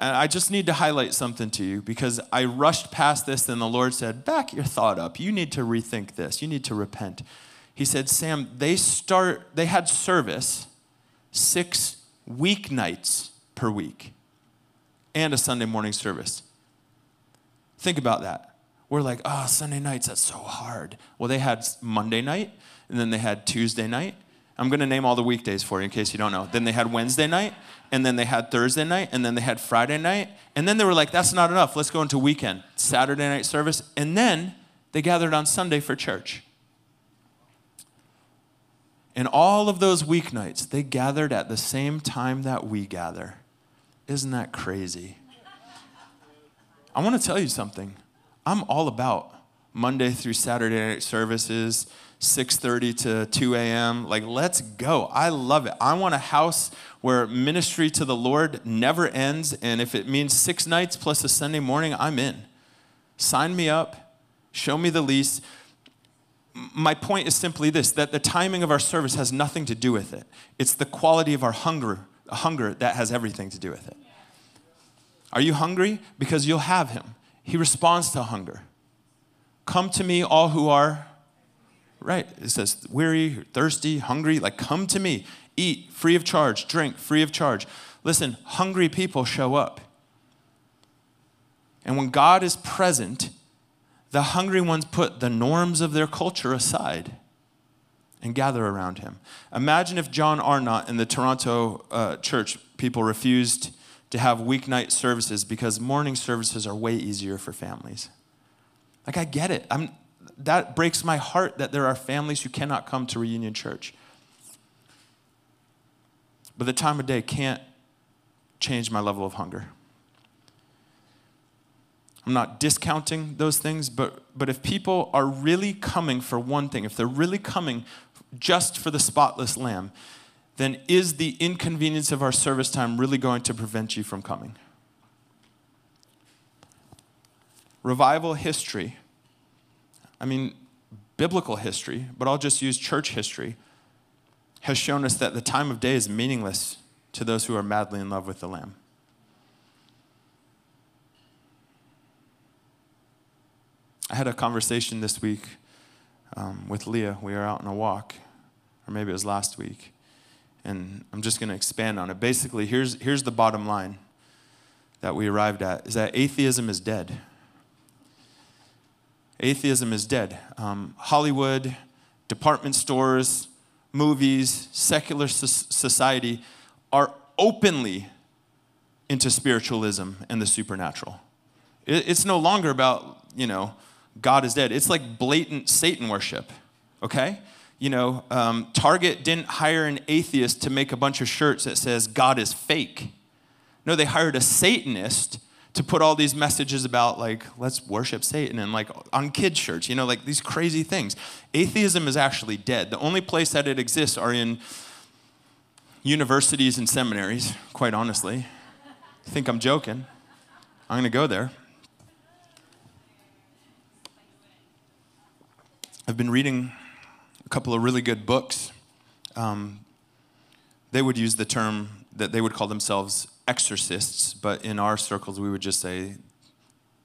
And I just need to highlight something to you because I rushed past this, and the Lord said, Back your thought up. You need to rethink this. You need to repent. He said, Sam, they start, they had service six weeknights per week. and a Sunday morning service. Think about that. We're like, oh, Sunday nights, that's so hard. Well, they had Monday night, and then they had Tuesday night. I'm going to name all the weekdays for you in case you don't know. Then they had Wednesday night, and then they had Thursday night, and then they had Friday night. And then they were like, that's not enough. Let's go into weekend, Saturday night service. And then they gathered on Sunday for church. And all of those weeknights, they gathered at the same time that we gather. Isn't that crazy? I want to tell you something. I'm all about Monday through Saturday night services, 6:30 to 2 a.m. Like, let's go. I love it. I want a house where ministry to the Lord never ends, and if it means six nights plus a Sunday morning, I'm in. Sign me up. Show me the lease. My point is simply this: that the timing of our service has nothing to do with it. It's the quality of our hunger, hunger that has everything to do with it. Are you hungry? Because you'll have him. He responds to hunger. Come to me, all who are, right? It says, weary, thirsty, hungry. Like, come to me. Eat free of charge, drink free of charge. Listen, hungry people show up. And when God is present, the hungry ones put the norms of their culture aside and gather around him. Imagine if John Arnott in the Toronto uh, church people refused to have weeknight services because morning services are way easier for families. Like, I get it. I'm, that breaks my heart that there are families who cannot come to Reunion Church. But the time of day can't change my level of hunger. I'm not discounting those things, but, but if people are really coming for one thing, if they're really coming just for the spotless lamb, then is the inconvenience of our service time really going to prevent you from coming? Revival history, I mean, biblical history, but I'll just use church history, has shown us that the time of day is meaningless to those who are madly in love with the Lamb. I had a conversation this week um, with Leah. We were out on a walk, or maybe it was last week and I'm just going to expand on it. Basically, here's, here's the bottom line that we arrived at is that atheism is dead. Atheism is dead. Um, Hollywood, department stores, movies, secular society are openly into spiritualism and the supernatural. it's no longer about, you know, God is dead. It's like blatant Satan worship, okay? you know, um, Target didn't hire an atheist to make a bunch of shirts that says God is fake. No, they hired a Satanist to put all these messages about like let's worship Satan and like on kids shirts, you know, like these crazy things. Atheism is actually dead. The only place that it exists are in universities and seminaries, quite honestly. I think I'm joking. I'm going to go there. I've been reading a couple of really good books. Um, they would use the term that they would call themselves exorcists, but in our circles, we would just say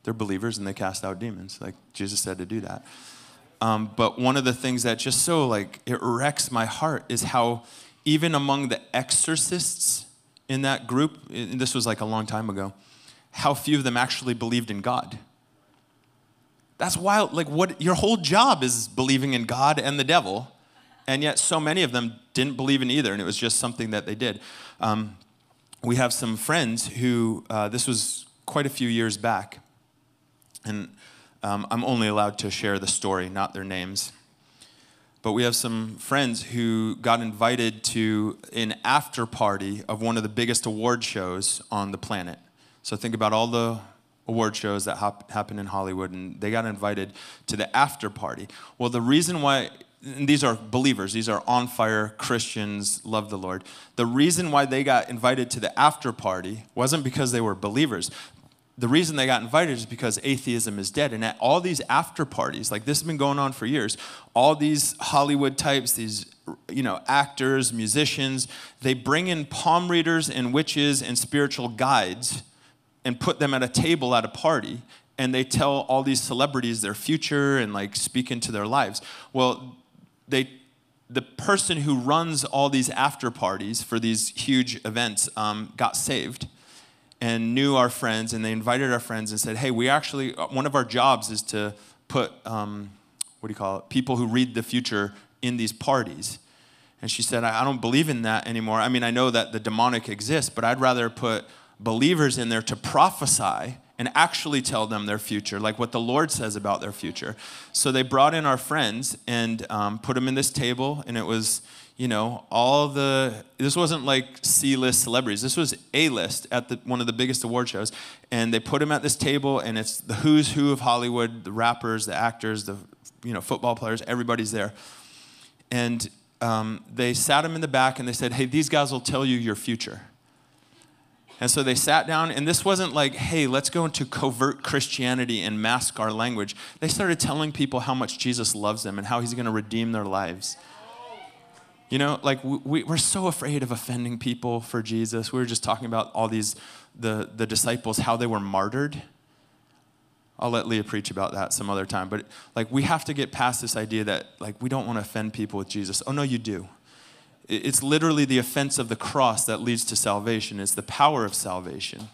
they're believers and they cast out demons. Like Jesus said to do that. Um, but one of the things that just so like it wrecks my heart is how even among the exorcists in that group, and this was like a long time ago, how few of them actually believed in God. That's wild. Like, what your whole job is believing in God and the devil, and yet so many of them didn't believe in either, and it was just something that they did. Um, we have some friends who, uh, this was quite a few years back, and um, I'm only allowed to share the story, not their names. But we have some friends who got invited to an after party of one of the biggest award shows on the planet. So think about all the award shows that hop, happen in Hollywood, and they got invited to the after party. Well, the reason why, these are believers, these are on fire Christians, love the Lord. The reason why they got invited to the after party wasn't because they were believers. The reason they got invited is because atheism is dead. And at all these after parties, like this has been going on for years, all these Hollywood types, these you know, actors, musicians, they bring in palm readers and witches and spiritual guides and put them at a table at a party and they tell all these celebrities their future and like speak into their lives. Well, they the person who runs all these after parties for these huge events um, got saved and knew our friends, and they invited our friends and said, Hey, we actually, one of our jobs is to put, um, what do you call it, people who read the future in these parties. And she said, I don't believe in that anymore. I mean, I know that the demonic exists, but I'd rather put believers in there to prophesy and actually tell them their future, like what the Lord says about their future. So they brought in our friends and um, put them in this table, and it was, you know, all the, this wasn't like C list celebrities. This was A list at the, one of the biggest award shows. And they put them at this table, and it's the who's who of Hollywood the rappers, the actors, the, you know, football players, everybody's there. And um, they sat them in the back and they said, hey, these guys will tell you your future. And so they sat down, and this wasn't like, hey, let's go into covert Christianity and mask our language. They started telling people how much Jesus loves them and how he's going to redeem their lives. You know, like we, we're so afraid of offending people for Jesus. We were just talking about all these, the, the disciples, how they were martyred. I'll let Leah preach about that some other time. But like we have to get past this idea that like we don't want to offend people with Jesus. Oh no, you do. It's literally the offense of the cross that leads to salvation, it's the power of salvation.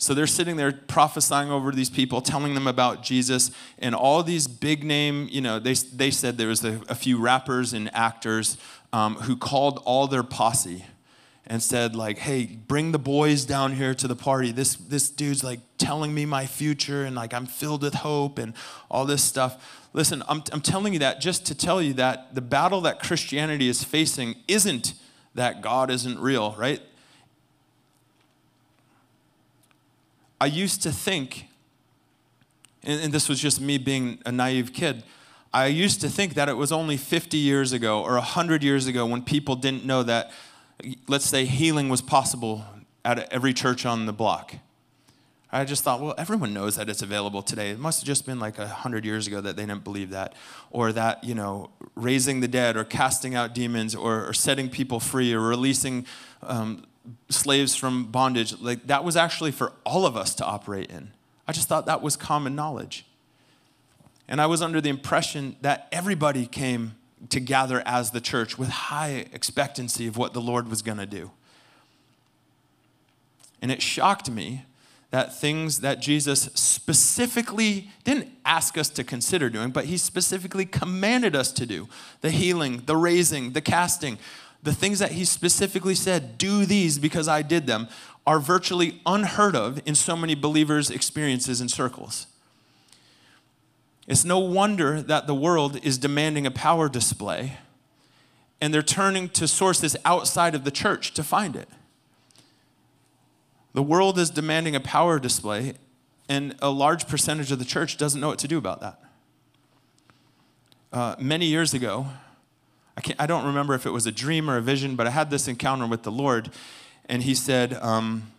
So they're sitting there prophesying over these people, telling them about Jesus, and all these big name, you know, they, they said there was a, a few rappers and actors um, who called all their posse and said like hey bring the boys down here to the party this this dude's like telling me my future and like i'm filled with hope and all this stuff Listen, I'm, I'm telling you that just to tell you that the battle that Christianity is facing isn't that God isn't real, right? I used to think, and, and this was just me being a naive kid, I used to think that it was only 50 years ago or 100 years ago when people didn't know that, let's say, healing was possible at every church on the block. I just thought, well, everyone knows that it's available today. It must have just been like a hundred years ago that they didn't believe that. Or that, you know, raising the dead or casting out demons or, or setting people free or releasing um, slaves from bondage, like that was actually for all of us to operate in. I just thought that was common knowledge. And I was under the impression that everybody came to gather as the church with high expectancy of what the Lord was going to do. And it shocked me that things that Jesus specifically didn't ask us to consider doing, but he specifically commanded us to do the healing, the raising, the casting, the things that he specifically said, do these because I did them, are virtually unheard of in so many believers' experiences and circles. It's no wonder that the world is demanding a power display and they're turning to sources outside of the church to find it. The world is demanding a power display, and a large percentage of the church doesn't know what to do about that. Uh, many years ago, I, can't—I don't remember if it was a dream or a vision, but I had this encounter with the Lord, and He said, um,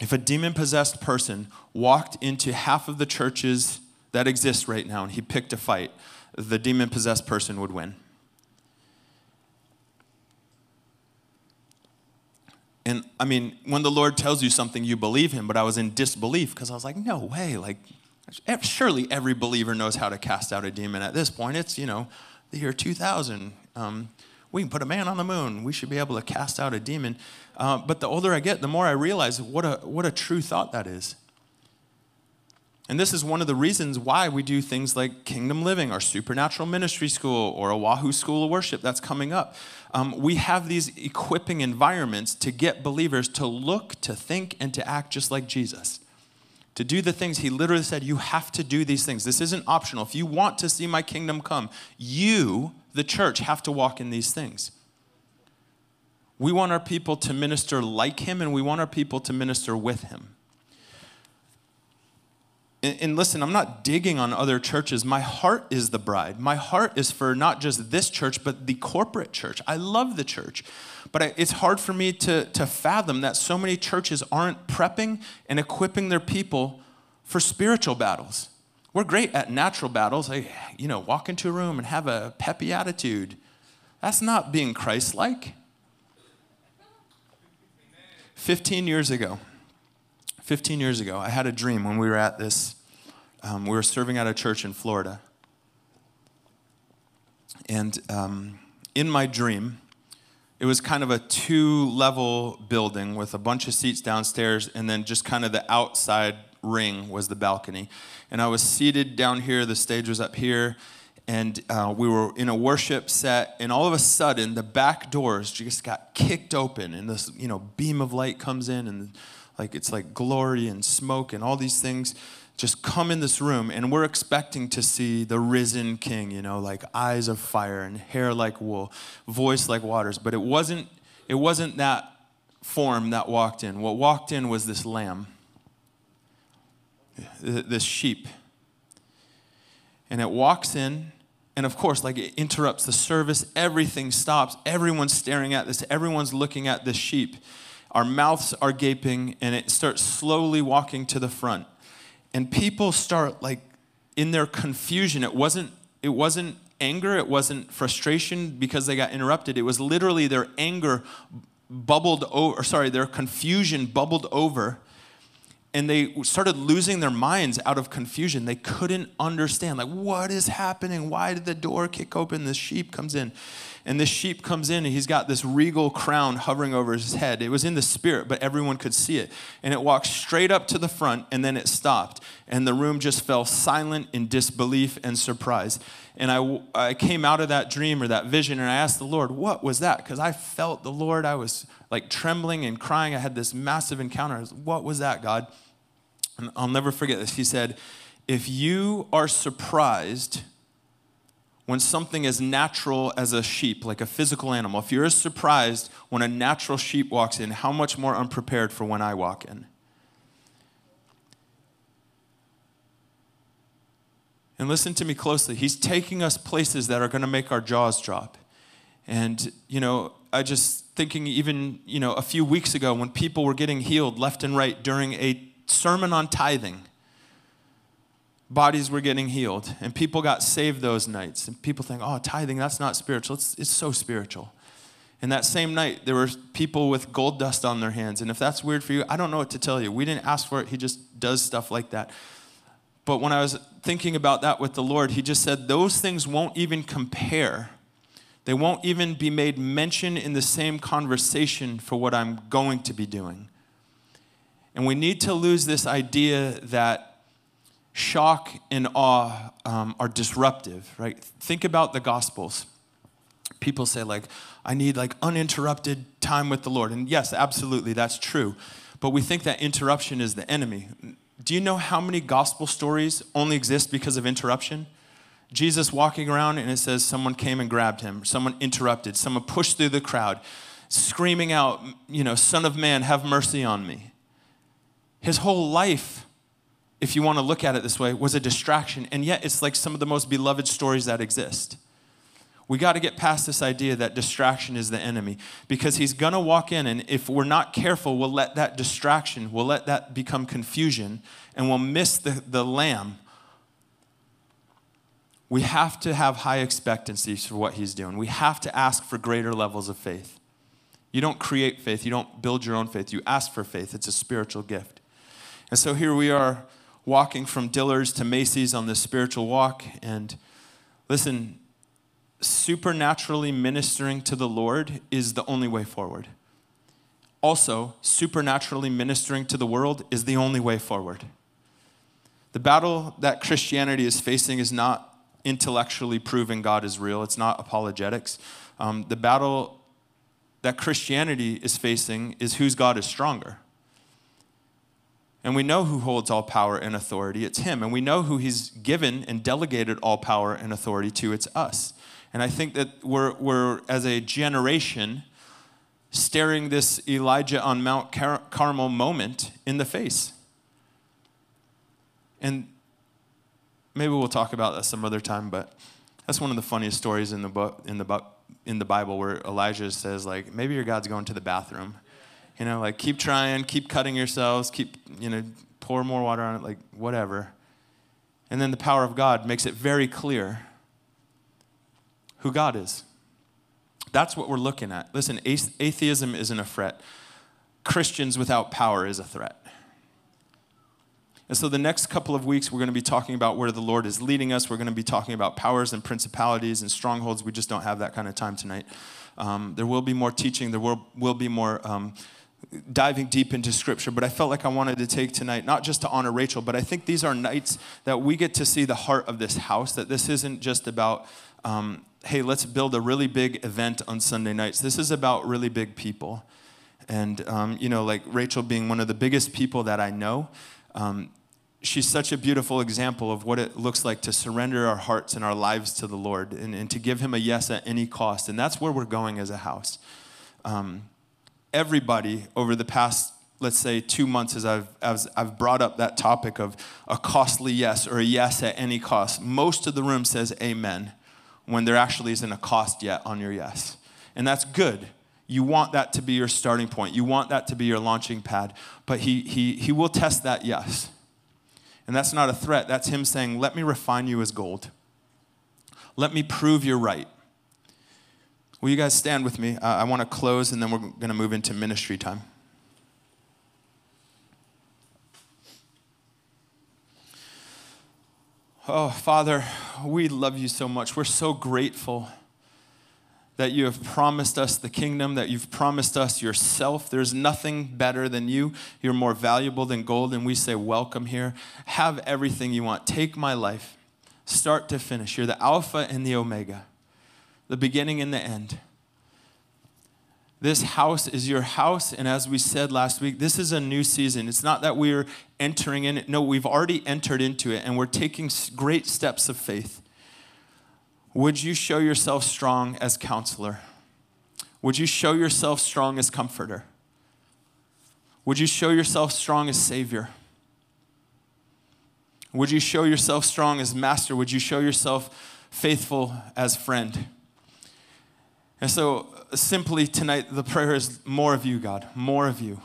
if a demon possessed person walked into half of the churches that exists right now and he picked a fight, the demon possessed person would win. And I mean, when the Lord tells you something, you believe him, but I was in disbelief because I was like, no way. Like, surely every believer knows how to cast out a demon at this point. It's, you know, the year 2000. Um, we can put a man on the moon. We should be able to cast out a demon. Uh, but the older I get, the more I realize what a, what a true thought that is. And this is one of the reasons why we do things like Kingdom Living, our supernatural ministry school, or Oahu School of Worship that's coming up. Um, we have these equipping environments to get believers to look, to think, and to act just like Jesus. To do the things he literally said, you have to do these things. This isn't optional. If you want to see my kingdom come, you, the church, have to walk in these things. We want our people to minister like him, and we want our people to minister with him. And, listen, I'm not digging on other churches. My heart is the bride. My heart is for not just this church, but the corporate church. I love the church. But it's hard for me to, to fathom that so many churches aren't prepping and equipping their people for spiritual battles. We're great at natural battles. Like, you know, walk into a room and have a peppy attitude. That's not being Christ like. 15 years ago, 15 years ago, I had a dream when we were at this, um, we were serving at a church in Florida. And um, in my dream, it was kind of a two level building with a bunch of seats downstairs, and then just kind of the outside ring was the balcony. And I was seated down here, the stage was up here, and uh, we were in a worship set, and all of a sudden, the back doors just got kicked open, and this you know beam of light comes in, and like it's like glory and smoke and all these things just come in this room and we're expecting to see the risen king, you know, like eyes of fire and hair like wool, voice like waters, but it wasn't it wasn't that form that walked in. What walked in was this lamb. This sheep. And it walks in and of course like it interrupts the service, everything stops, everyone's staring at this, everyone's looking at this sheep. Our mouths are gaping and it starts slowly walking to the front. And people start like in their confusion. It wasn't it wasn't anger it wasn't frustration because they got interrupted. It was literally their anger bubbled over sorry their confusion bubbled over and they started losing their minds out of confusion. They couldn't understand like what is happening? Why did the door kick open? This sheep comes in and this sheep comes in and he's got this regal crown hovering over his head. It was in the spirit, but everyone could see it. And it walked straight up to the front and then it stopped. And the room just fell silent in disbelief and surprise. And I, I came out of that dream or that vision and I asked the Lord, what was that? Because I felt the Lord. I was like trembling and crying. I had this massive encounter. Was, what was that, God? And I'll never forget this. He said, If you are surprised, when something as natural as a sheep, like a physical animal, if you're as surprised when a natural sheep walks in, how much more unprepared for when I walk in? And listen to me closely. He's taking us places that are going to make our jaws drop. And, you know, I just thinking even, you know, a few weeks ago when people were getting healed left and right during a sermon on tithing bodies were getting healed and people got saved those nights. And people think oh tithing that's not spiritual. It's, it's so spiritual. And that same night there were people with gold dust on their hands. And if that's weird for you i don't know what to tell you. We didn't ask for it. He just does stuff like that. But when i was thinking about that with the lord he just said those things won't even compare. They won't even be made mention in the same conversation for what i'm going to be doing. And we need to lose this idea that shock and awe um, are disruptive, right? Think about the Gospels. People say, like, I need like uninterrupted time with the Lord. And yes, absolutely, that's true. But we think that interruption is the enemy. Do you know how many gospel stories only exist because of interruption? Jesus walking around and it says someone came and grabbed him, someone interrupted, someone pushed through the crowd, screaming out, you know, Son of Man, have mercy on me. His whole life if you want to look at it this way, was a distraction. And yet, it's like some of the most beloved stories that exist. We got to get past this idea that distraction is the enemy because he's going to walk in, and if we're not careful, we'll let that distraction, we'll let that become confusion, and we'll miss the, the lamb. We have to have high expectancies for what he's doing. We have to ask for greater levels of faith. You don't create faith, you don't build your own faith, you ask for faith. It's a spiritual gift. And so here we are walking from Dillard's to Macy's on this spiritual walk. And listen, supernaturally ministering to the Lord is the only way forward. Also, supernaturally ministering to the world is the only way forward. The battle that Christianity is facing is not intellectually proving God is real, it's not apologetics. Um, the battle that Christianity is facing is whose God is stronger. And we know who holds all power and authority. It's Him. And we know who He's given and delegated all power and authority to. It's us. And I think that we're, we're as a generation, staring this Elijah on Mount Car- Carmel moment in the face. And maybe we'll talk about that some other time, but that's one of the funniest stories in the book in the in the Bible where Elijah says like maybe your God's going to the bathroom you know, like keep trying, keep cutting yourselves, keep, you know, pour more water on it, like whatever. And then the power of God makes it very clear who God is. That's what we're looking at. Listen, atheism isn't a threat. Christians without power is a threat. And so, the next couple of weeks, we're going to be talking about where the Lord is leading us. We're going to be talking about powers and principalities and strongholds. We just don't have that kind of time tonight. Um, there will be more teaching. There will, will be more um, diving deep into scripture. But I felt like I wanted to take tonight, not just to honor Rachel, but I think these are nights that we get to see the heart of this house, that this isn't just about, um, hey, let's build a really big event on Sunday nights. This is about really big people. And, um, you know, like Rachel being one of the biggest people that I know, um, she's such a beautiful example of what it looks like to surrender our hearts and our lives to the Lord and, and to give Him a yes at any cost. And that's where we're going as a house. Um, everybody over the past let's say two months as I've, as I've brought up that topic of a costly yes or a yes at any cost, most of the room says amen when there actually isn't a cost yet on your yes. And that's good. You want that to be your starting point. You want that to be your launching pad. But he, he, he will test that yes. And that's not a threat. That's him saying, Let me refine you as gold. Let me prove you're right. Will you guys stand with me? Uh, I want to close and then we're going to move into ministry time. Oh, Father, we love you so much. We're so grateful that you have promised us the kingdom, that you've promised us yourself. There's nothing better than you. You're more valuable than gold, and we say, Welcome here. Have everything you want. Take my life, start to finish. You're the Alpha and the Omega, the beginning and the end. This house is your house, and as we said last week, this is a new season. It's not that we're entering in it, no, we've already entered into it, and we're taking great steps of faith. Would you show yourself strong as counselor? Would you show yourself strong as comforter? Would you show yourself strong as savior? Would you show yourself strong as master? Would you show yourself faithful as friend? And so, simply tonight, the prayer is more of you, God, more of you.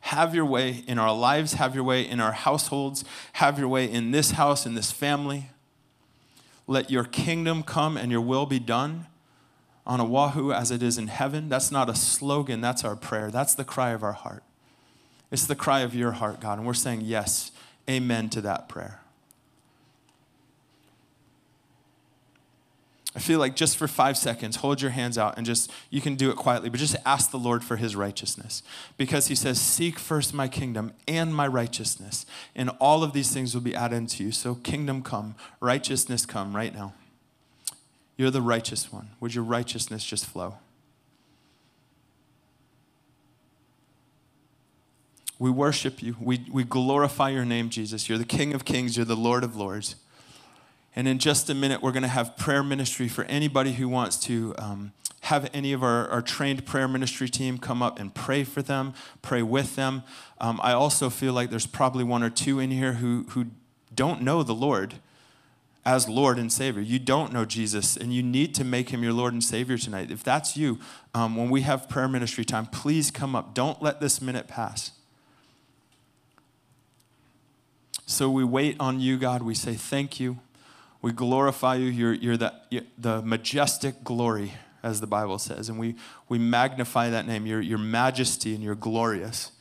Have your way in our lives, have your way in our households, have your way in this house, in this family. Let your kingdom come and your will be done on Oahu as it is in heaven. That's not a slogan, that's our prayer. That's the cry of our heart. It's the cry of your heart, God. And we're saying, yes, amen to that prayer. I feel like just for five seconds, hold your hands out and just, you can do it quietly, but just ask the Lord for his righteousness. Because he says, Seek first my kingdom and my righteousness, and all of these things will be added to you. So, kingdom come, righteousness come right now. You're the righteous one. Would your righteousness just flow? We worship you. We, we glorify your name, Jesus. You're the King of kings, you're the Lord of lords. And in just a minute, we're going to have prayer ministry for anybody who wants to um, have any of our, our, trained prayer ministry team come up and pray for them, pray with them. Um, I also feel like there's probably one or two in here who, who don't know the Lord as Lord and Savior. You don't know Jesus, and you need to make him your Lord and Savior tonight. If that's you, um, when we have prayer ministry time, please come up. Don't let this minute pass. So we wait on you, God. We say thank you. We glorify you. You're, you're the, you're the majestic glory, as the Bible says. And we, we magnify that name, your, your majesty, and you're glorious.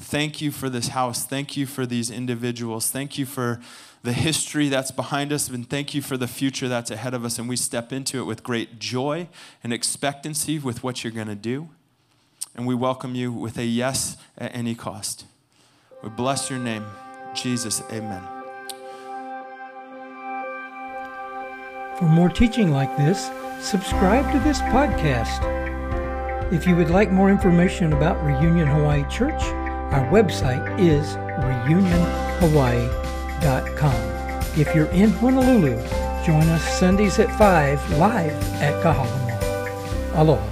Thank you for this house. Thank you for these individuals. Thank you for the history that's behind us, and thank you for the future that's ahead of us. And we step into it with great joy and expectancy with what you're going to do. And we welcome you with a yes at any cost. We bless your name. Jesus, amen. For more teaching like this, subscribe to this podcast. If you would like more information about Reunion Hawaii Church, our website is reunionhawaii.com. If you're in Honolulu, join us Sundays at 5 live at Kahala Mall. Aloha.